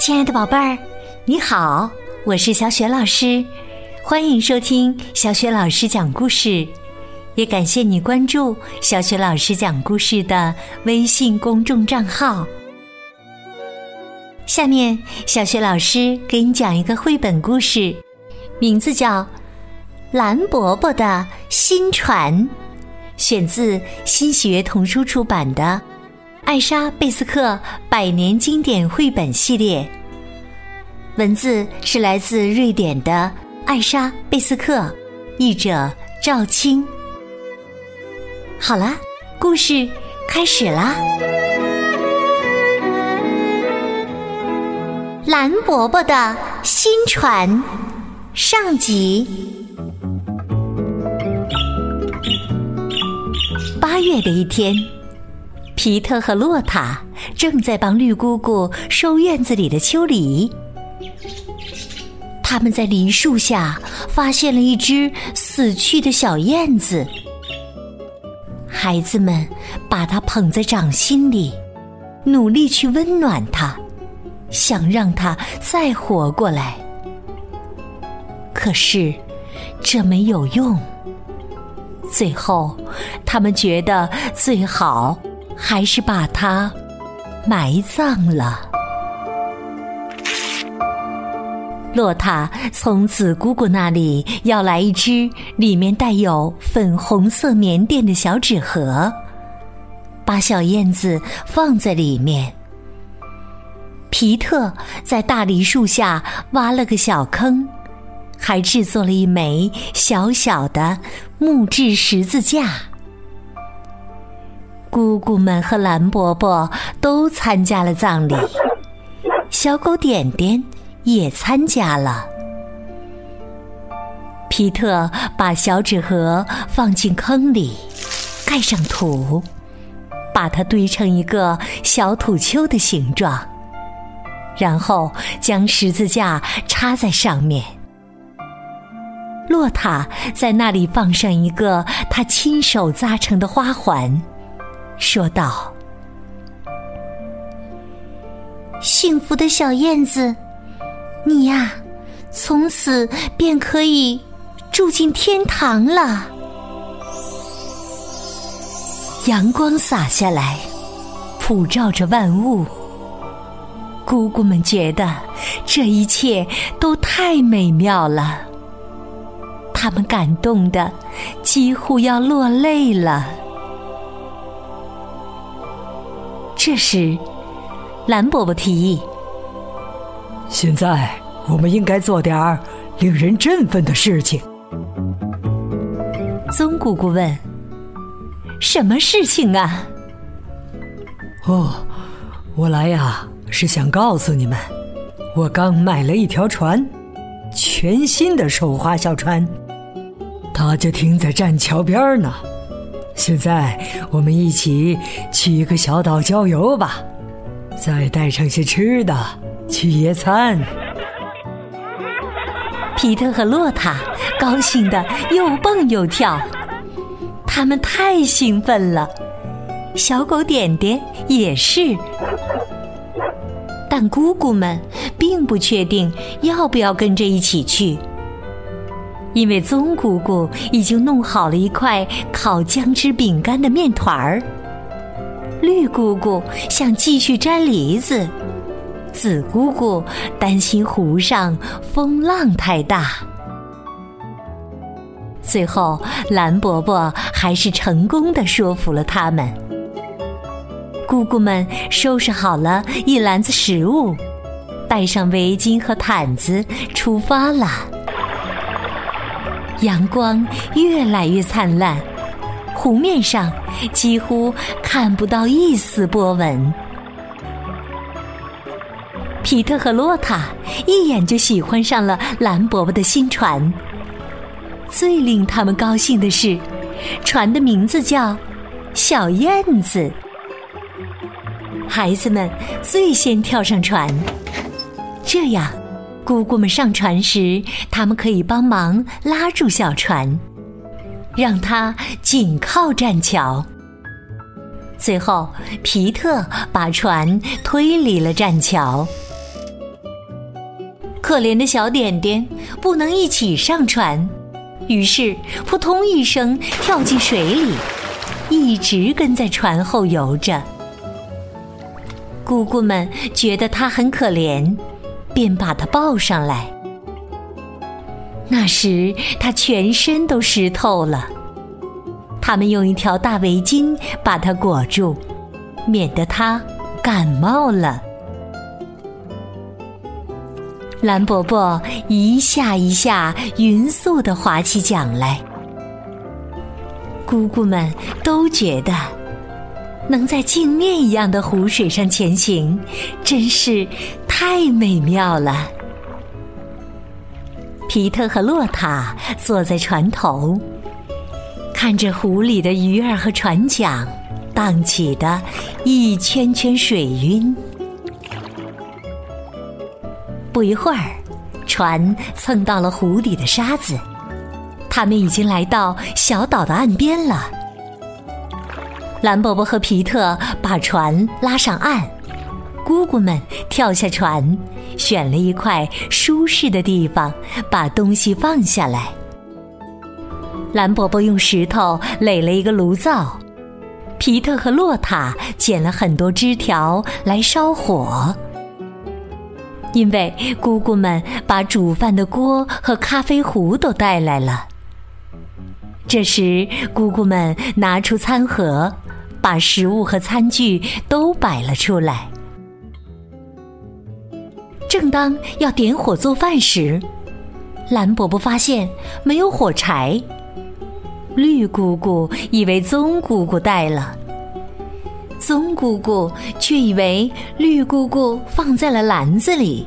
亲爱的宝贝儿，你好，我是小雪老师，欢迎收听小雪老师讲故事，也感谢你关注小雪老师讲故事的微信公众账号。下面，小雪老师给你讲一个绘本故事，名字叫《蓝伯伯的新船》，选自新喜悦童书出版的。艾莎·贝斯克百年经典绘本系列，文字是来自瑞典的艾莎·贝斯克，译者赵青。好了，故事开始啦！蓝伯伯的新船上集。八月的一天。皮特和洛塔正在帮绿姑姑收院子里的秋梨。他们在梨树下发现了一只死去的小燕子。孩子们把它捧在掌心里，努力去温暖它，想让它再活过来。可是这没有用。最后，他们觉得最好。还是把它埋葬了。洛塔从紫姑姑那里要来一只里面带有粉红色棉垫的小纸盒，把小燕子放在里面。皮特在大梨树下挖了个小坑，还制作了一枚小小的木质十字架。姑姑们和蓝伯伯都参加了葬礼，小狗点点也参加了。皮特把小纸盒放进坑里，盖上土，把它堆成一个小土丘的形状，然后将十字架插在上面。洛塔在那里放上一个他亲手扎成的花环。说道：“幸福的小燕子，你呀，从此便可以住进天堂了。”阳光洒下来，普照着万物。姑姑们觉得这一切都太美妙了，他们感动的几乎要落泪了。这时，蓝伯伯提议：“现在我们应该做点儿令人振奋的事情。”棕姑姑问：“什么事情啊？”“哦，我来呀，是想告诉你们，我刚买了一条船，全新的手划小船，它就停在栈桥边呢。”现在我们一起去一个小岛郊游吧，再带上些吃的去野餐。皮特和洛塔高兴的又蹦又跳，他们太兴奋了。小狗点点也是，但姑姑们并不确定要不要跟着一起去。因为棕姑姑已经弄好了一块烤姜汁饼干的面团儿，绿姑姑想继续摘梨子，紫姑姑担心湖上风浪太大。最后，蓝伯伯还是成功的说服了他们。姑姑们收拾好了一篮子食物，带上围巾和毯子，出发了。阳光越来越灿烂，湖面上几乎看不到一丝波纹。皮特和洛塔一眼就喜欢上了蓝伯伯的新船。最令他们高兴的是，船的名字叫“小燕子”。孩子们最先跳上船，这样。姑姑们上船时，他们可以帮忙拉住小船，让它紧靠栈桥。最后，皮特把船推离了栈桥。可怜的小点点不能一起上船，于是扑通一声跳进水里，一直跟在船后游着。姑姑们觉得他很可怜，便把他抱上来。那时他全身都湿透了，他们用一条大围巾把他裹住，免得他感冒了。蓝伯伯一下一下匀速地划起桨来，姑姑们都觉得能在镜面一样的湖水上前行，真是太美妙了。皮特和洛塔坐在船头，看着湖里的鱼儿和船桨荡起的一圈圈水晕。不一会儿，船蹭到了湖底的沙子，他们已经来到小岛的岸边了。蓝伯伯和皮特把船拉上岸，姑姑们跳下船，选了一块舒适的地方，把东西放下来。蓝伯伯用石头垒了一个炉灶，皮特和洛塔捡了很多枝条来烧火。因为姑姑们把煮饭的锅和咖啡壶都带来了。这时，姑姑们拿出餐盒，把食物和餐具都摆了出来。正当要点火做饭时，蓝伯伯发现没有火柴。绿姑姑以为棕姑姑带了，棕姑姑却以为绿姑姑放在了篮子里。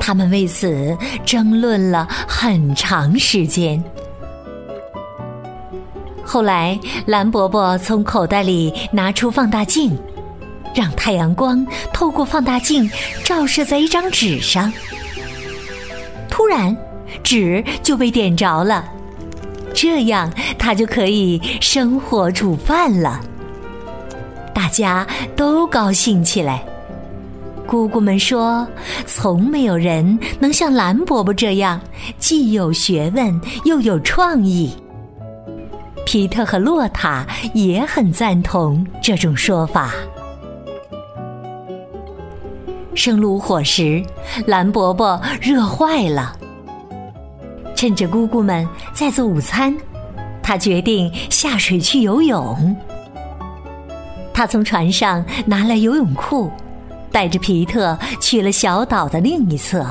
他们为此争论了很长时间。后来，蓝伯伯从口袋里拿出放大镜，让太阳光透过放大镜照射在一张纸上。突然，纸就被点着了，这样他就可以生火煮饭了。大家都高兴起来。姑姑们说：“从没有人能像蓝伯伯这样，既有学问又有创意。”皮特和洛塔也很赞同这种说法。生炉火时，蓝伯伯热坏了。趁着姑姑们在做午餐，他决定下水去游泳。他从船上拿来游泳裤。带着皮特去了小岛的另一侧，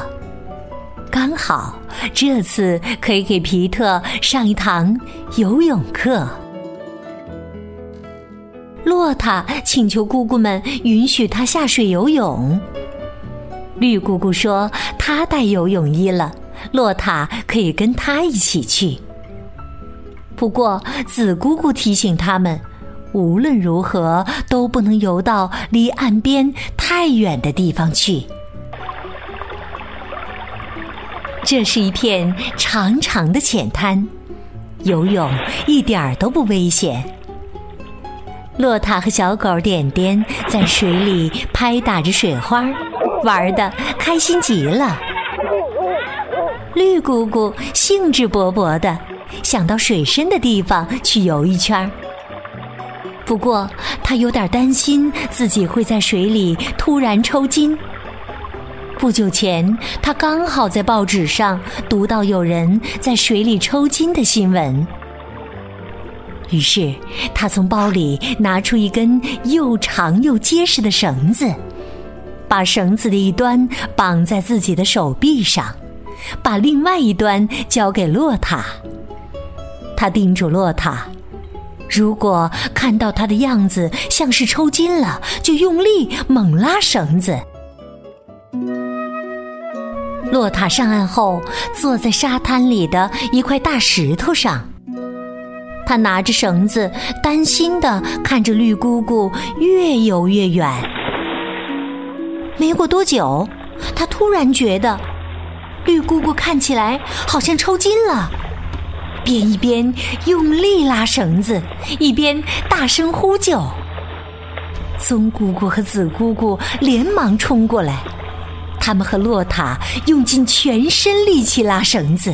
刚好这次可以给皮特上一堂游泳课。洛塔请求姑姑们允许他下水游泳。绿姑姑说她带游泳衣了，洛塔可以跟她一起去。不过紫姑姑提醒他们。无论如何都不能游到离岸边太远的地方去。这是一片长长的浅滩，游泳一点儿都不危险。洛塔和小狗点点在水里拍打着水花，玩的开心极了。绿姑姑兴致勃勃的想到水深的地方去游一圈儿。不过，她有点担心自己会在水里突然抽筋。不久前，他刚好在报纸上读到有人在水里抽筋的新闻，于是他从包里拿出一根又长又结实的绳子，把绳子的一端绑在自己的手臂上，把另外一端交给洛塔。他叮嘱洛塔。如果看到他的样子像是抽筋了，就用力猛拉绳子。洛塔上岸后，坐在沙滩里的一块大石头上，他拿着绳子，担心的看着绿姑姑越游越远。没过多久，他突然觉得绿姑姑看起来好像抽筋了。便一边用力拉绳子，一边大声呼救：“棕姑姑和紫姑姑连忙冲过来，他们和洛塔用尽全身力气拉绳子。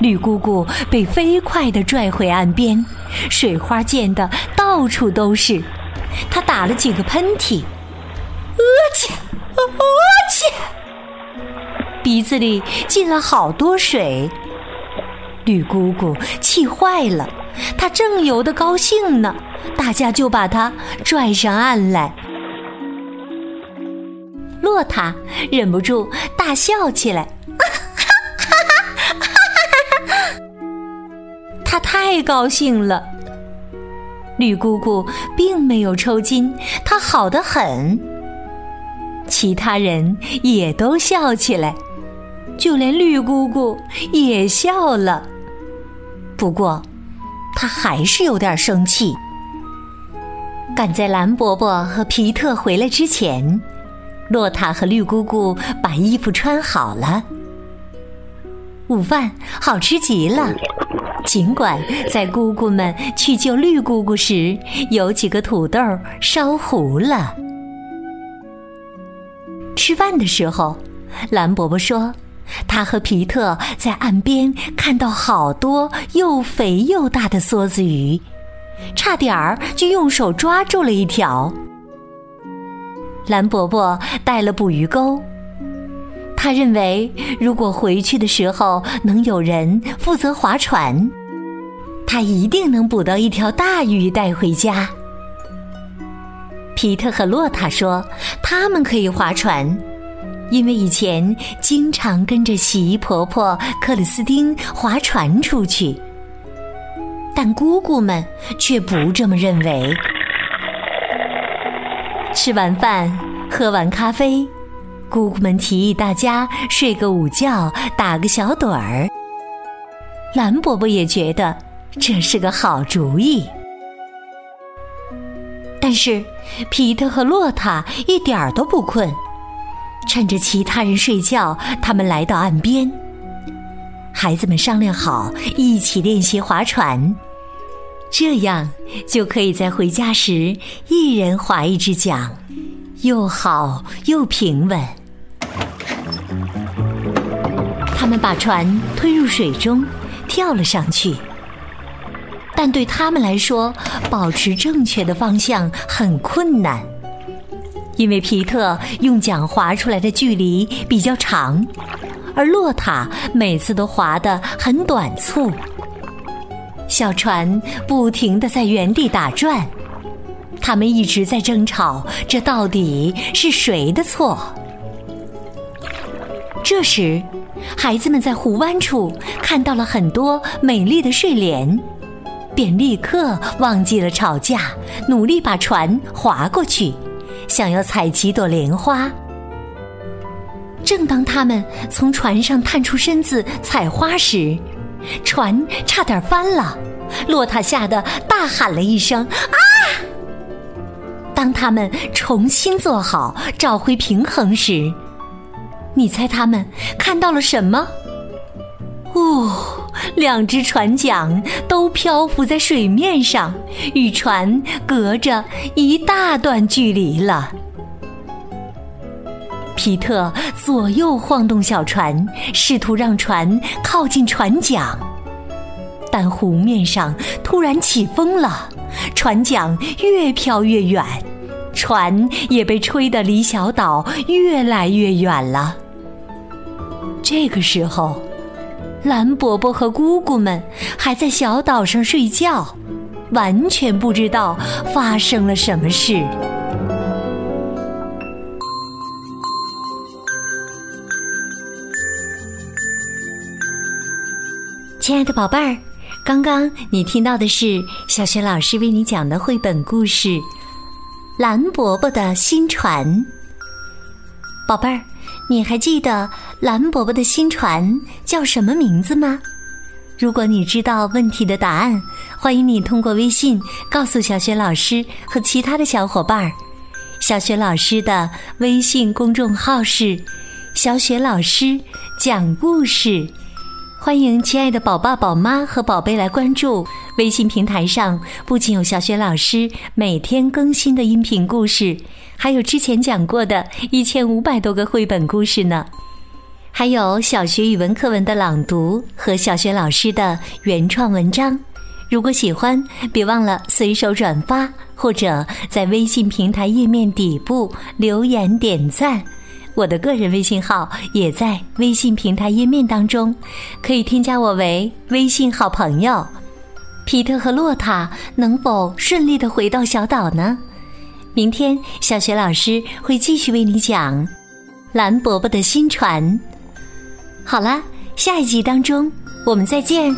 绿姑姑被飞快地拽回岸边，水花溅得到处都是。她打了几个喷嚏，切，呃切，鼻子里进了好多水。绿姑姑气坏了，她正游得高兴呢，大家就把她拽上岸来。洛塔忍不住大笑起来。哈哈哈他太高兴了。绿姑姑并没有抽筋，她好得很。其他人也都笑起来，就连绿姑姑也笑了。不过，她还是有点生气。赶在蓝伯伯和皮特回来之前，洛塔和绿姑姑把衣服穿好了。午饭好吃极了。尽管在姑姑们去救绿姑姑时，有几个土豆烧糊了。吃饭的时候，蓝伯伯说，他和皮特在岸边看到好多又肥又大的梭子鱼，差点儿就用手抓住了一条。蓝伯伯带了捕鱼钩，他认为如果回去的时候能有人负责划船。他一定能捕到一条大鱼带回家。皮特和洛塔说，他们可以划船，因为以前经常跟着洗衣婆婆克里斯汀划船出去。但姑姑们却不这么认为。吃完饭，喝完咖啡，姑姑们提议大家睡个午觉，打个小盹儿。蓝伯伯也觉得。这是个好主意，但是皮特和洛塔一点儿都不困。趁着其他人睡觉，他们来到岸边。孩子们商量好，一起练习划船，这样就可以在回家时一人划一只桨，又好又平稳。他们把船推入水中，跳了上去。但对他们来说，保持正确的方向很困难，因为皮特用桨划出来的距离比较长，而洛塔每次都划得很短促。小船不停地在原地打转，他们一直在争吵，这到底是谁的错？这时，孩子们在湖湾处看到了很多美丽的睡莲。便立刻忘记了吵架，努力把船划过去，想要采几朵莲花。正当他们从船上探出身子采花时，船差点翻了。洛塔吓得大喊了一声：“啊！”当他们重新坐好，找回平衡时，你猜他们看到了什么？哦！两只船桨都漂浮在水面上，与船隔着一大段距离了。皮特左右晃动小船，试图让船靠近船桨，但湖面上突然起风了，船桨越飘越远，船也被吹得离小岛越来越远了。这个时候。蓝伯伯和姑姑们还在小岛上睡觉，完全不知道发生了什么事。亲爱的宝贝儿，刚刚你听到的是小雪老师为你讲的绘本故事《蓝伯伯的新船》。宝贝儿，你还记得？蓝伯伯的新船叫什么名字吗？如果你知道问题的答案，欢迎你通过微信告诉小雪老师和其他的小伙伴儿。小雪老师的微信公众号是“小雪老师讲故事”，欢迎亲爱的宝爸、宝妈和宝贝来关注微信平台上，不仅有小雪老师每天更新的音频故事，还有之前讲过的一千五百多个绘本故事呢。还有小学语文课文的朗读和小学老师的原创文章。如果喜欢，别忘了随手转发，或者在微信平台页面底部留言点赞。我的个人微信号也在微信平台页面当中，可以添加我为微信好朋友。皮特和洛塔能否顺利的回到小岛呢？明天小雪老师会继续为你讲蓝伯伯的新船。好了，下一集当中我们再见。